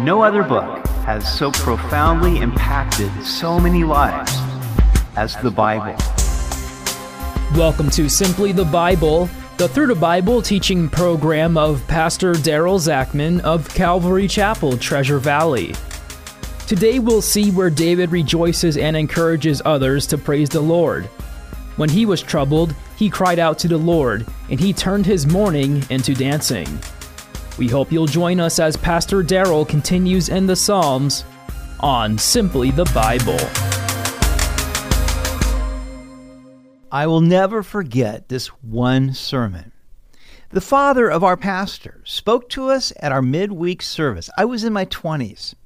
No other book has so profoundly impacted so many lives as the Bible. Welcome to Simply the Bible, the Through the Bible teaching program of Pastor Daryl Zachman of Calvary Chapel, Treasure Valley. Today we'll see where David rejoices and encourages others to praise the Lord. When he was troubled, he cried out to the Lord, and he turned his mourning into dancing. We hope you'll join us as Pastor Daryl continues in the Psalms on Simply the Bible. I will never forget this one sermon. The father of our pastor spoke to us at our midweek service. I was in my 20s,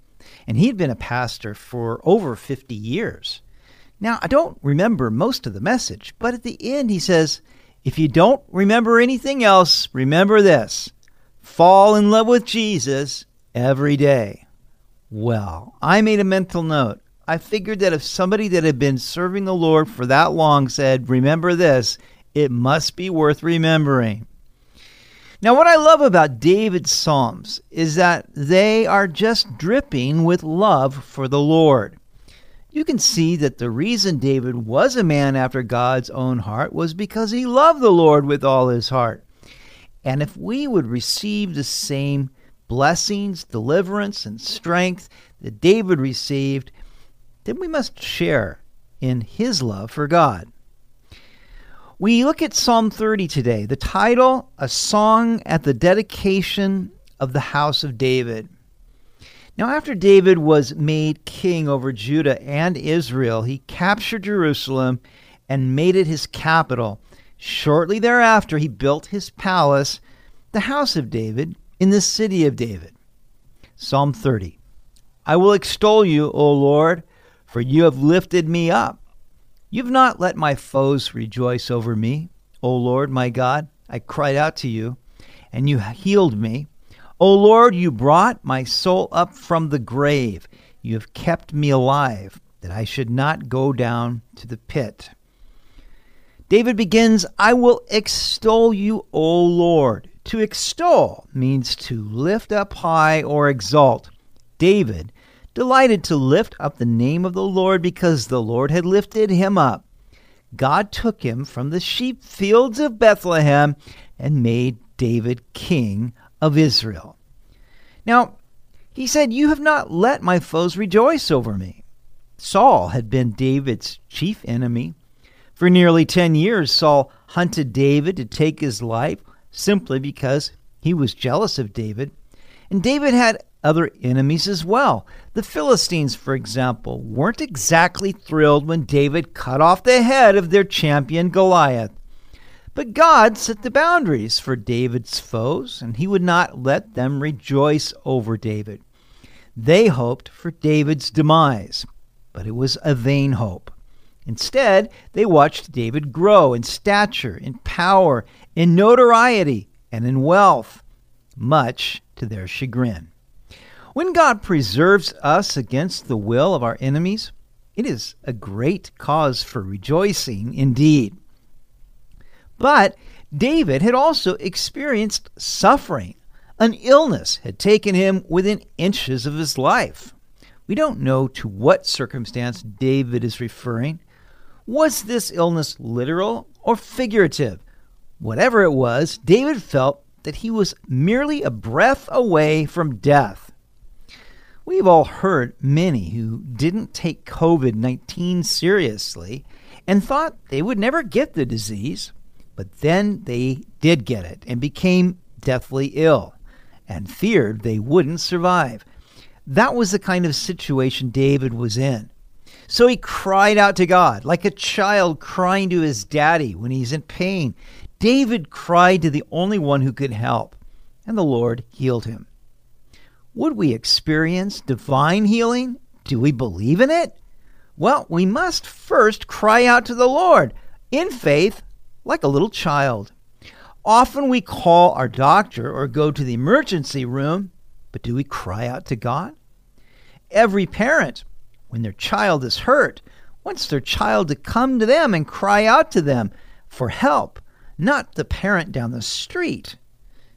and he'd been a pastor for over 50 years. Now, I don't remember most of the message, but at the end he says, If you don't remember anything else, remember this fall in love with Jesus every day. Well, I made a mental note. I figured that if somebody that had been serving the Lord for that long said, Remember this, it must be worth remembering. Now, what I love about David's Psalms is that they are just dripping with love for the Lord. You can see that the reason David was a man after God's own heart was because he loved the Lord with all his heart. And if we would receive the same blessings, deliverance, and strength that David received, then we must share in his love for God. We look at Psalm 30 today, the title, A Song at the Dedication of the House of David. Now, after David was made king over Judah and Israel, he captured Jerusalem and made it his capital. Shortly thereafter, he built his palace, the house of David, in the city of David. Psalm 30 I will extol you, O Lord, for you have lifted me up. You've not let my foes rejoice over me. O Lord, my God, I cried out to you, and you healed me. O Lord, you brought my soul up from the grave. You have kept me alive, that I should not go down to the pit. David begins, I will extol you, O Lord. To extol means to lift up high or exalt. David delighted to lift up the name of the Lord because the Lord had lifted him up. God took him from the sheep fields of Bethlehem and made David king of Israel. Now, he said, You have not let my foes rejoice over me. Saul had been David's chief enemy. For nearly 10 years, Saul hunted David to take his life simply because he was jealous of David. And David had other enemies as well. The Philistines, for example, weren't exactly thrilled when David cut off the head of their champion Goliath. But God set the boundaries for David's foes, and he would not let them rejoice over David. They hoped for David's demise, but it was a vain hope. Instead, they watched David grow in stature, in power, in notoriety, and in wealth, much to their chagrin. When God preserves us against the will of our enemies, it is a great cause for rejoicing indeed. But David had also experienced suffering. An illness had taken him within inches of his life. We don't know to what circumstance David is referring, was this illness literal or figurative? Whatever it was, David felt that he was merely a breath away from death. We've all heard many who didn't take COVID 19 seriously and thought they would never get the disease, but then they did get it and became deathly ill and feared they wouldn't survive. That was the kind of situation David was in. So he cried out to God, like a child crying to his daddy when he's in pain. David cried to the only one who could help, and the Lord healed him. Would we experience divine healing? Do we believe in it? Well, we must first cry out to the Lord in faith, like a little child. Often we call our doctor or go to the emergency room, but do we cry out to God? Every parent when their child is hurt, wants their child to come to them and cry out to them for help, not the parent down the street.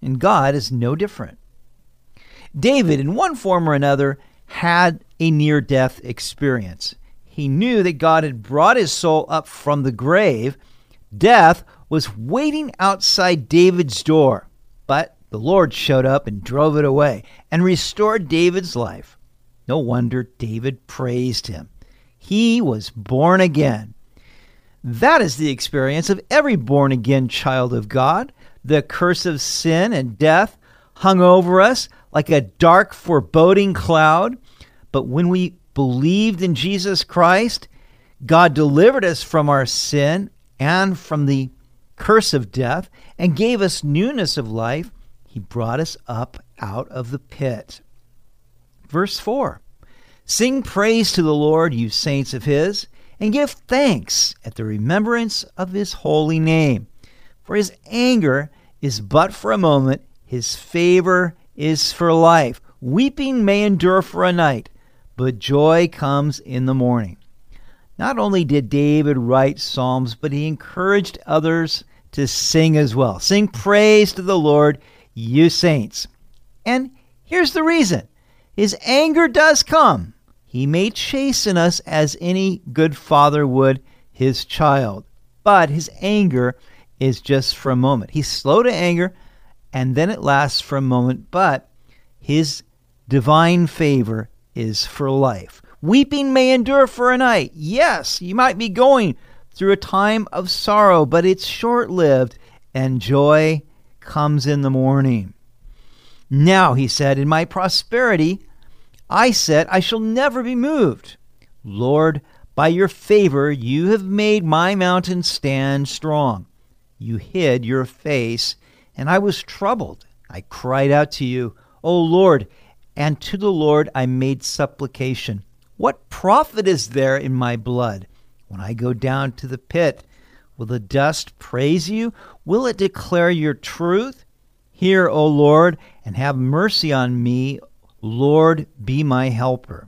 And God is no different. David, in one form or another, had a near death experience. He knew that God had brought his soul up from the grave. Death was waiting outside David's door, but the Lord showed up and drove it away and restored David's life. No wonder David praised him. He was born again. That is the experience of every born again child of God. The curse of sin and death hung over us like a dark, foreboding cloud. But when we believed in Jesus Christ, God delivered us from our sin and from the curse of death and gave us newness of life. He brought us up out of the pit. Verse 4 Sing praise to the Lord, you saints of his, and give thanks at the remembrance of his holy name. For his anger is but for a moment, his favor is for life. Weeping may endure for a night, but joy comes in the morning. Not only did David write psalms, but he encouraged others to sing as well. Sing praise to the Lord, you saints. And here's the reason his anger does come. He may chasten us as any good father would his child, but his anger is just for a moment. He's slow to anger, and then it lasts for a moment, but his divine favor is for life. Weeping may endure for a night. Yes, you might be going through a time of sorrow, but it's short lived, and joy comes in the morning. Now, he said, in my prosperity, I said, I shall never be moved. Lord, by your favor, you have made my mountain stand strong. You hid your face, and I was troubled. I cried out to you, O Lord, and to the Lord I made supplication. What profit is there in my blood? When I go down to the pit, will the dust praise you? Will it declare your truth? Hear, O Lord, and have mercy on me. Lord, be my helper.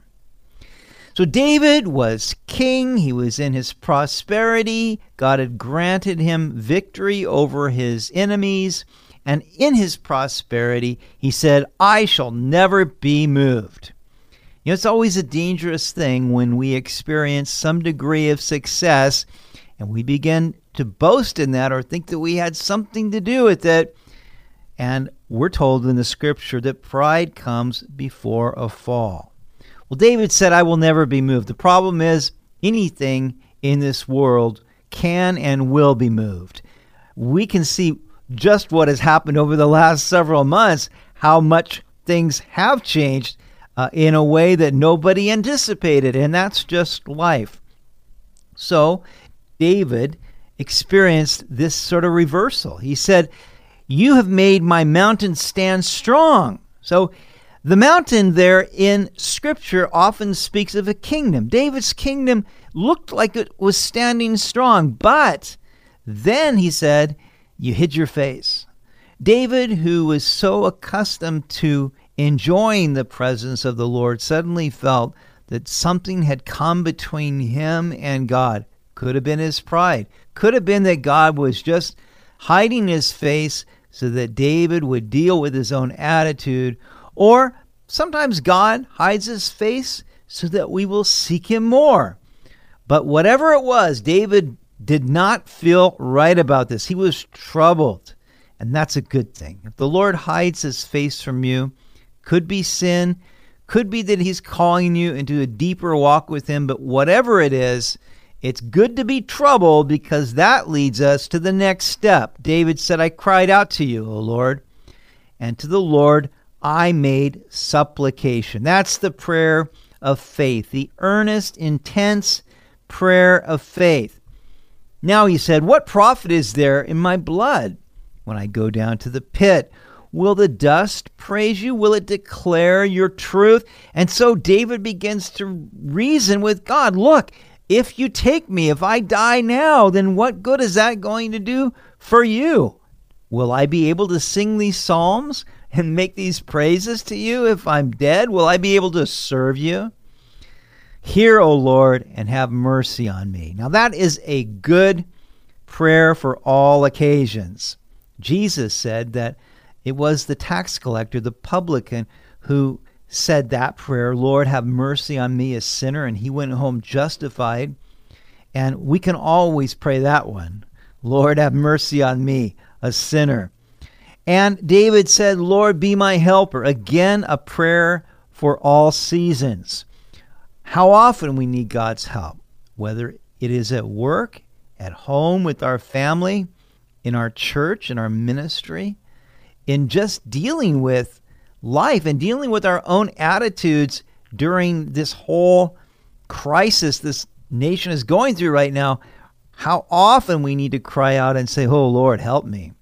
So David was king. He was in his prosperity. God had granted him victory over his enemies. And in his prosperity, he said, I shall never be moved. You know, it's always a dangerous thing when we experience some degree of success and we begin to boast in that or think that we had something to do with it. And we're told in the scripture that pride comes before a fall. Well, David said, I will never be moved. The problem is, anything in this world can and will be moved. We can see just what has happened over the last several months, how much things have changed uh, in a way that nobody anticipated, and that's just life. So, David experienced this sort of reversal. He said, You have made my mountain stand strong. So, the mountain there in Scripture often speaks of a kingdom. David's kingdom looked like it was standing strong, but then he said, you hid your face. David, who was so accustomed to enjoying the presence of the Lord, suddenly felt that something had come between him and God. Could have been his pride. Could have been that God was just hiding his face so that David would deal with his own attitude. Or sometimes God hides his face so that we will seek him more. But whatever it was, David did not feel right about this. He was troubled. And that's a good thing. If the Lord hides his face from you, could be sin, could be that he's calling you into a deeper walk with him, but whatever it is, it's good to be troubled because that leads us to the next step. David said, I cried out to you, O Lord, and to the Lord I made supplication. That's the prayer of faith, the earnest, intense prayer of faith. Now he said, What profit is there in my blood when I go down to the pit? Will the dust praise you? Will it declare your truth? And so David begins to reason with God. Look, if you take me, if I die now, then what good is that going to do for you? Will I be able to sing these psalms and make these praises to you if I'm dead? Will I be able to serve you? Hear, O Lord, and have mercy on me. Now, that is a good prayer for all occasions. Jesus said that it was the tax collector, the publican, who said that prayer, Lord, have mercy on me, a sinner, and he went home justified. And we can always pray that one Lord, have mercy on me, a sinner. And David said, Lord, be my helper. Again, a prayer for all seasons. How often we need God's help, whether it is at work, at home with our family, in our church, in our ministry, in just dealing with life and dealing with our own attitudes during this whole crisis this nation is going through right now. How often we need to cry out and say, Oh Lord, help me.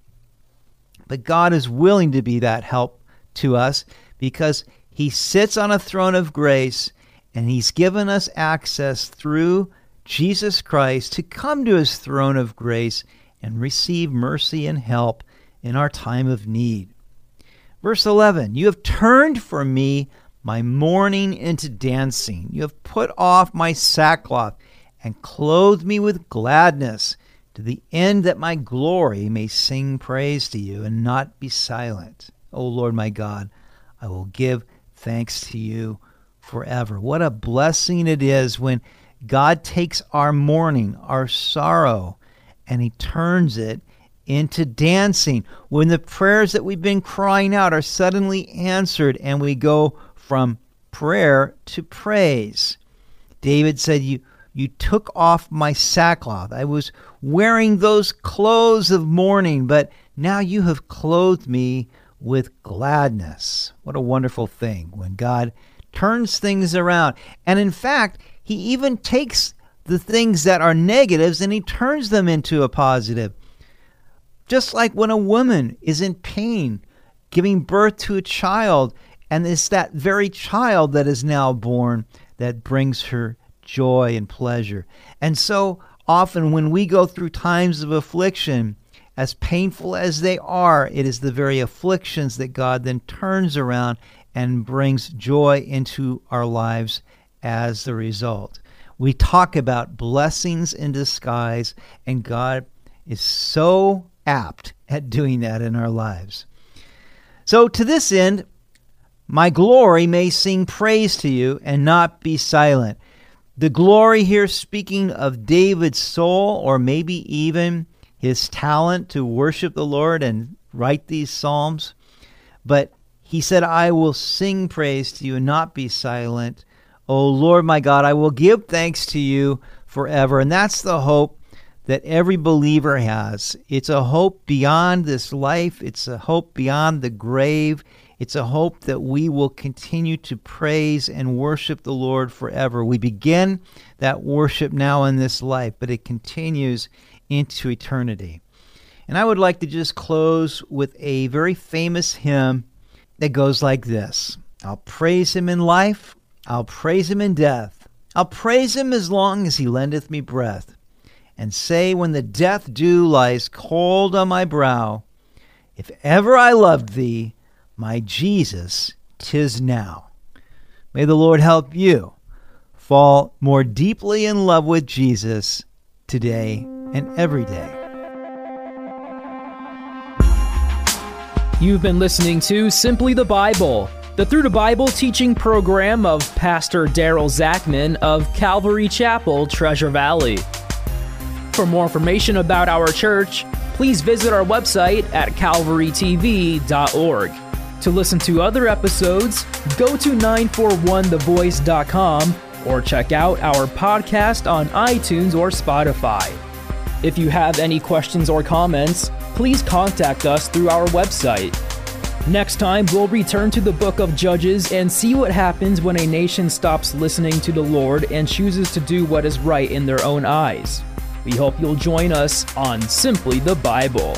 But God is willing to be that help to us because He sits on a throne of grace and He's given us access through Jesus Christ to come to His throne of grace and receive mercy and help in our time of need. Verse 11 You have turned for me my mourning into dancing. You have put off my sackcloth and clothed me with gladness to the end that my glory may sing praise to you and not be silent. O Lord my God, I will give thanks to you forever. What a blessing it is when God takes our mourning, our sorrow, and He turns it into dancing. When the prayers that we've been crying out are suddenly answered and we go from prayer to praise. David said, You you took off my sackcloth. I was wearing those clothes of mourning, but now you have clothed me with gladness. What a wonderful thing when God turns things around. And in fact, He even takes the things that are negatives and He turns them into a positive. Just like when a woman is in pain, giving birth to a child, and it's that very child that is now born that brings her joy and pleasure. And so often when we go through times of affliction, as painful as they are, it is the very afflictions that God then turns around and brings joy into our lives as the result. We talk about blessings in disguise, and God is so apt at doing that in our lives. So, to this end, my glory may sing praise to you and not be silent. The glory here, speaking of David's soul, or maybe even his talent to worship the Lord and write these psalms. But he said, I will sing praise to you and not be silent. O Lord my God, I will give thanks to you forever. And that's the hope that every believer has. It's a hope beyond this life, it's a hope beyond the grave. It's a hope that we will continue to praise and worship the Lord forever. We begin that worship now in this life, but it continues into eternity. And I would like to just close with a very famous hymn that goes like this I'll praise him in life, I'll praise him in death, I'll praise him as long as he lendeth me breath, and say when the death dew lies cold on my brow, if ever I loved thee, my Jesus, tis now. May the Lord help you fall more deeply in love with Jesus today and every day. You've been listening to Simply the Bible, the Through the Bible teaching program of Pastor Daryl Zachman of Calvary Chapel, Treasure Valley. For more information about our church, please visit our website at calvarytv.org. To listen to other episodes, go to 941thevoice.com or check out our podcast on iTunes or Spotify. If you have any questions or comments, please contact us through our website. Next time, we'll return to the book of Judges and see what happens when a nation stops listening to the Lord and chooses to do what is right in their own eyes. We hope you'll join us on Simply the Bible.